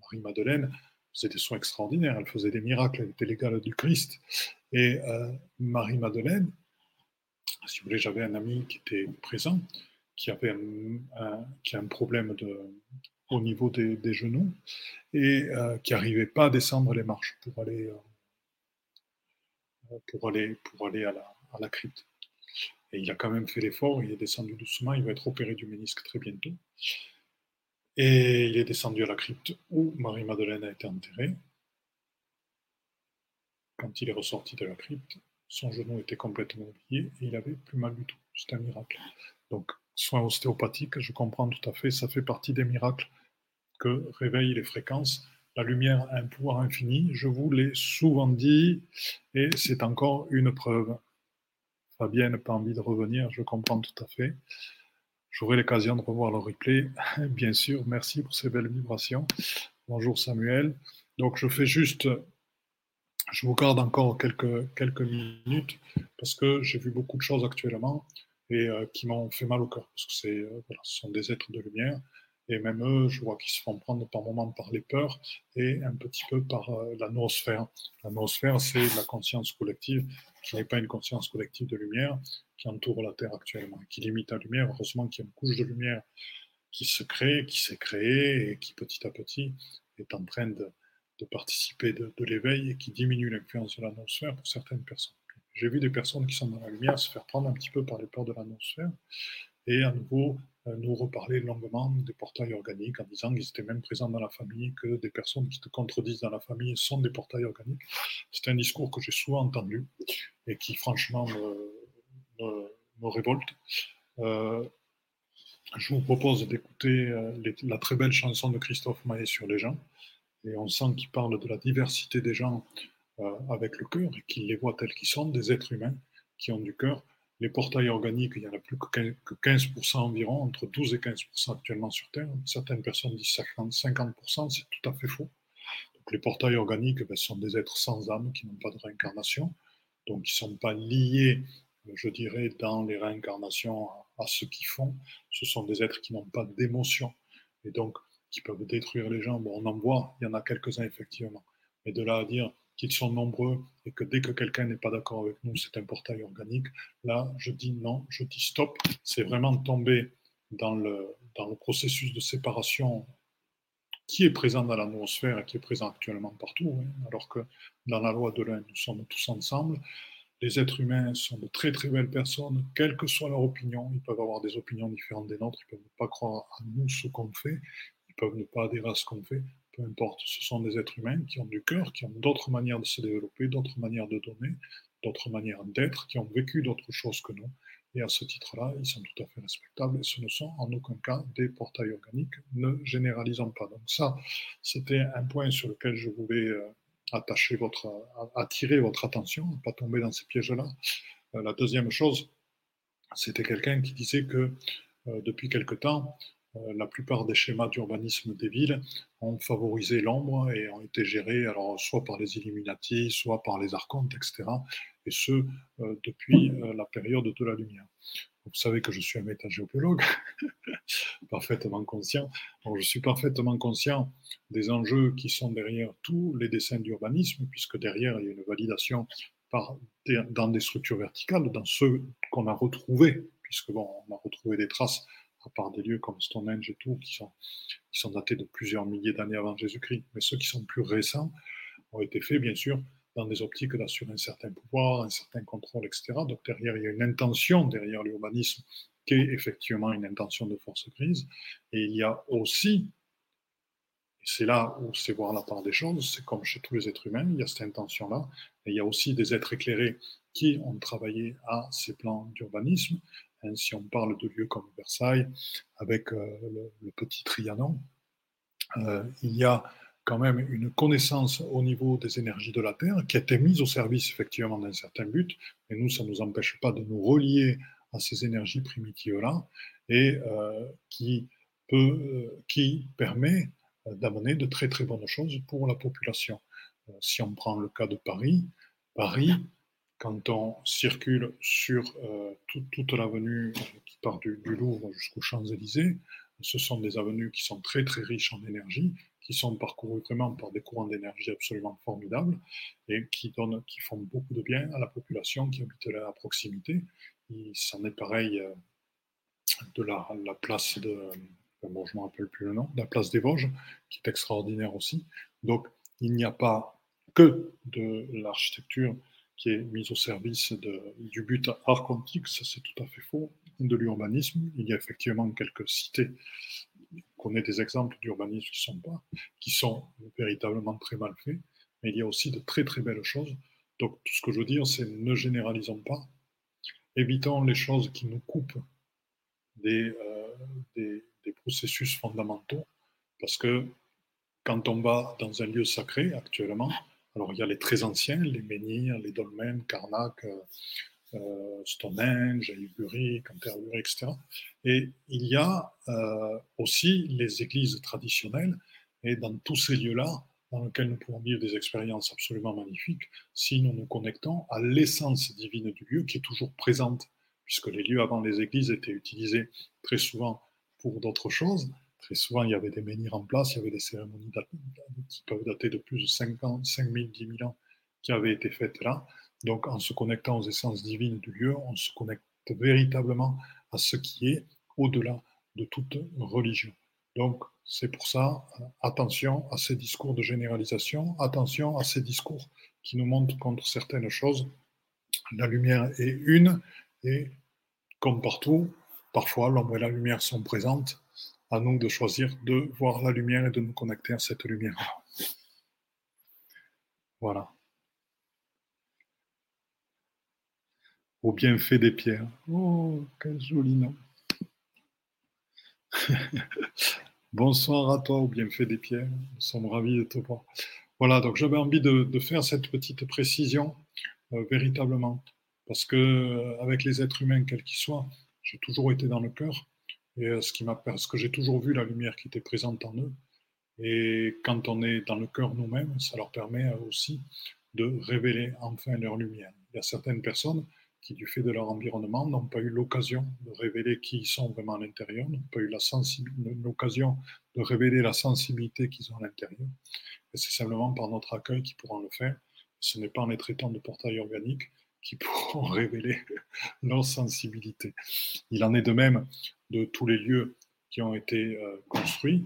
Marie-Madeleine faisait des soins extraordinaires, elle faisait des miracles, elle était l'égale du Christ. Et euh, Marie-Madeleine, si vous voulez, j'avais un ami qui était présent, qui avait un, qui a un problème au niveau des, genoux et euh, qui n'arrivait pas à descendre les marches pour aller, euh, pour aller, pour aller à la crypte. Et il a quand même fait l'effort, il est descendu doucement, il va être opéré du ménisque très bientôt. Et il est descendu à la crypte où Marie-Madeleine a été enterrée. Quand il est ressorti de la crypte, son genou était complètement oublié et il avait plus mal du tout. C'est un miracle. Donc, soins ostéopathiques, je comprends tout à fait, ça fait partie des miracles que réveillent les fréquences. La lumière a un pouvoir infini, je vous l'ai souvent dit, et c'est encore une preuve. Fabienne n'a pas envie de revenir, je comprends tout à fait. J'aurai l'occasion de revoir le replay, bien sûr. Merci pour ces belles vibrations. Bonjour Samuel. Donc je fais juste, je vous garde encore quelques, quelques minutes parce que j'ai vu beaucoup de choses actuellement et euh, qui m'ont fait mal au cœur parce que euh, voilà, ce sont des êtres de lumière et même eux, je vois qu'ils se font prendre par moments par les peurs et un petit peu par euh, la noosphère. La noosphère, c'est la conscience collective qui n'est pas une conscience collective de lumière qui entoure la Terre actuellement, qui limite la lumière. Heureusement qu'il y a une couche de lumière qui se crée, qui s'est créée et qui petit à petit est en train de, participer de, l'éveil et qui diminue l'influence de la noosphère pour certaines personnes. J'ai vu des personnes qui sont dans la lumière se faire prendre un petit peu par les peurs de la noosphère et à nouveau nous reparler longuement des portails organiques en disant qu'ils étaient même présents dans la famille, que des personnes qui te contredisent dans la famille sont des portails organiques. C'est un discours que j'ai souvent entendu et qui franchement me, révolte. Euh, je vous propose d'écouter euh, la très belle chanson de Christophe Maé sur les gens. Et on sent qu'il parle de la diversité des gens avec le cœur et qu'il les voit tels qu'ils sont, des êtres humains qui ont du cœur les portails organiques, il n'y en a plus que 15% environ, entre 12 et 15% actuellement sur Terre. Certaines personnes disent 50%, c'est tout à fait faux. Donc les portails organiques ben, sont des êtres sans âme qui n'ont pas de réincarnation, donc ils ne sont pas liés, je dirais, dans les réincarnations à, ce qu'ils font. Ce sont des êtres qui n'ont pas d'émotion et donc qui peuvent détruire les gens. Bon, on en voit, il y en a quelques-uns effectivement. Mais de là à dire qu'ils sont nombreux et que dès que quelqu'un n'est pas d'accord avec nous, c'est un portail organique, là, je dis non, je dis stop. C'est vraiment tomber dans le, dans le processus de séparation qui est présent dans l'atmosphère et qui est présent actuellement partout, hein, alors que dans la loi de l'un, nous sommes tous ensemble. Les êtres humains sont de très très belles personnes, quelle que soit leur opinion. Ils peuvent avoir des opinions différentes des nôtres, ils peuvent ne pas croire à nous ce qu'on fait, ils peuvent ne pas adhérer à ce qu'on fait importe, ce sont des êtres humains qui ont du cœur, qui ont d'autres manières de se développer, d'autres manières de donner, d'autres manières d'être, qui ont vécu d'autres choses que nous. Et à ce titre-là, ils sont tout à fait respectables et ce ne sont en aucun cas des portails organiques. Ne généralisons pas. Donc ça, c'était un point sur lequel je voulais euh, attacher votre, attirer votre attention, ne pas tomber dans ces pièges-là. Euh, la deuxième chose, c'était quelqu'un qui disait que euh, depuis quelque temps, la plupart des schémas d'urbanisme des villes ont favorisé l'ombre et ont été gérés alors soit par les Illuminati, soit par les archontes, etc. Et ce, euh, depuis euh, la période de la lumière. Vous savez que je suis un métagéobiologue, parfaitement conscient. Je suis parfaitement conscient des enjeux qui sont derrière tous les dessins d'urbanisme, puisque derrière, il y a une validation dans des structures verticales, dans ceux qu'on a retrouvés, puisque bon, on a retrouvé des traces à part des lieux comme Stonehenge et tout, qui sont, qui sont datés de plusieurs milliers d'années avant Jésus-Christ. Mais ceux qui sont plus récents ont été faits, bien sûr, dans des optiques d'assurer un certain pouvoir, un certain contrôle, etc. Donc derrière, il y a une intention derrière l'urbanisme qui est effectivement une intention de force grise. Et il y a aussi, et c'est là où c'est voir la part des choses, c'est comme chez tous les êtres humains, il y a cette intention-là, et il y a aussi des êtres éclairés qui ont travaillé à ces plans d'urbanisme, Hein, si on parle de lieux comme Versailles, avec euh, le, petit Trianon, euh, il y a quand même une connaissance au niveau des énergies de la Terre qui a été mise au service effectivement d'un certain but, mais nous, ça ne nous empêche pas de nous relier à ces énergies primitives-là et euh, qui, qui permet d'amener de très très bonnes choses pour la population. si on prend le cas de Paris, Paris quand on circule sur euh, toute l'avenue qui part du, Louvre jusqu'aux Champs-Élysées, ce sont des avenues qui sont très très riches en énergie, qui sont parcourues vraiment par des courants d'énergie absolument formidables et qui, donnent, qui font beaucoup de bien à la population qui habite là à proximité. S'en est pareil euh, de la, la place de, bon, je ne rappelle plus le nom, la place des Vosges, qui est extraordinaire aussi. Donc il n'y a pas que de l'architecture qui est mise au service du but archontique, ça c'est tout à fait faux, de l'urbanisme. Il y a effectivement quelques cités, on connaît des exemples d'urbanisme qui sont pas, qui sont véritablement très mal faits, mais il y a aussi de très très belles choses. Donc tout ce que je veux dire, c'est ne généralisons pas, évitons les choses qui nous coupent des, euh, des processus fondamentaux, parce que quand on va dans un lieu sacré actuellement, alors, il y a les très anciens, les menhirs, les dolmens, Karnak, euh, euh, Stonehenge, Highbury, Canterbury, etc. Et il y a euh, aussi les églises traditionnelles, et dans tous ces lieux-là, dans lesquels nous pouvons vivre des expériences absolument magnifiques, si nous nous connectons à l'essence divine du lieu qui est toujours présente, puisque les lieux avant les églises étaient utilisés très souvent pour d'autres choses, Très souvent, il y avait des menhirs en place, il y avait des cérémonies qui peuvent dater de plus de 5 ans, 5 000, 10 000 ans qui avaient été faites là. Donc, en se connectant aux essences divines du lieu, on se connecte véritablement à ce qui est au-delà de toute religion. Donc, c'est pour ça, attention à ces discours de généralisation, attention à ces discours qui nous montrent contre certaines choses. La lumière est une, et comme partout, parfois l'ombre et la lumière sont présentes, à nous de choisir de voir la lumière et de nous connecter à cette lumière. Voilà. Au bienfait des pierres. Oh, quel joli nom. Bonsoir à toi, au bienfait des pierres. Nous sommes ravis de te voir. Voilà, donc j'avais envie de, faire cette petite précision euh, véritablement. Parce que, euh, avec les êtres humains, quels qu'ils soient, j'ai toujours été dans le cœur et euh, ce qui parce que j'ai toujours vu la lumière qui était présente en eux. Et quand on est dans le cœur nous-mêmes, ça leur permet euh, aussi de révéler enfin leur lumière. Il y a certaines personnes qui, du fait de leur environnement, n'ont pas eu l'occasion de révéler qui ils sont vraiment à l'intérieur, n'ont pas eu l'occasion de révéler la sensibilité qu'ils ont à l'intérieur. Et c'est simplement par notre accueil qu'ils pourront le faire. Ce n'est pas en les traitant de portail organique qui pourront révéler leur sensibilité. Il en est de même de tous les lieux qui ont été euh, construits.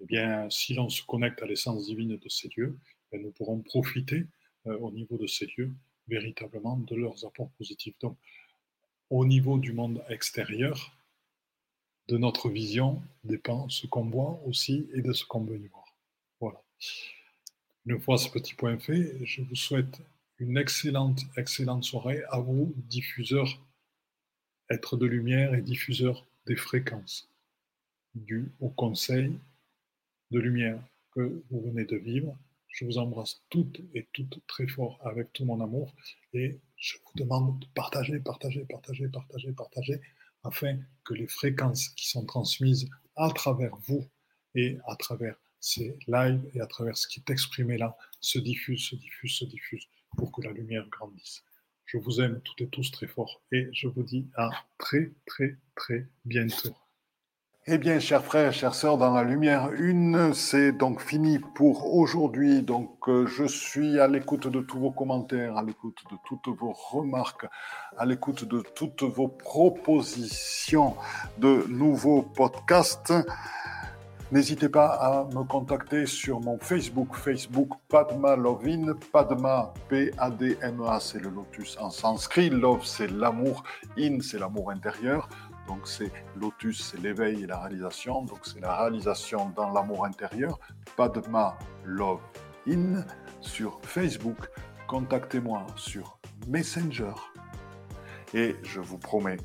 Eh bien, si l'on se connecte à l'essence divine de ces lieux, eh nous pourrons profiter euh, au niveau de ces lieux véritablement de leurs apports positifs. Donc, au niveau du monde extérieur, de notre vision dépend ce qu'on voit aussi et de ce qu'on veut y voir. Voilà. Une fois ce petit point fait, je vous souhaite une excellente, excellente soirée à vous, diffuseurs, êtres de lumière et diffuseurs des fréquences dues au conseil de lumière que vous venez de vivre. Je vous embrasse toutes et toutes très fort avec tout mon amour et je vous demande de partager, partager, partager, partager, partager afin que les fréquences qui sont transmises à travers vous et à travers ces lives et à travers ce qui est exprimé là se diffusent, se diffusent, se diffusent pour que la lumière grandisse. Je vous aime toutes et tous très fort et je vous dis à très très très bientôt. Eh bien, chers frères, chères sœurs, dans la lumière une, c'est donc fini pour aujourd'hui. Donc, euh, je suis à l'écoute de tous vos commentaires, à l'écoute de toutes vos remarques, à l'écoute de toutes vos propositions de nouveaux podcasts. N'hésitez pas à me contacter sur mon Facebook, Facebook Padma Lovin, Padma P-A-D-M-A, c'est le lotus en sanskrit, Love c'est l'amour, In c'est l'amour intérieur. Donc c'est lotus, c'est l'éveil et la réalisation. Donc c'est la réalisation dans l'amour intérieur. Padma Love In sur Facebook. Contactez-moi sur Messenger. Et je vous promets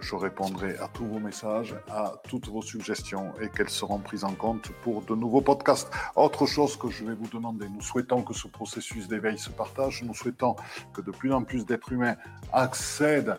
je répondrai à tous vos messages, à toutes vos suggestions et qu'elles seront prises en compte pour de nouveaux podcasts. Autre chose que je vais vous demander, nous souhaitons que ce processus d'éveil se partage, nous souhaitons que de plus en plus d'êtres humains accèdent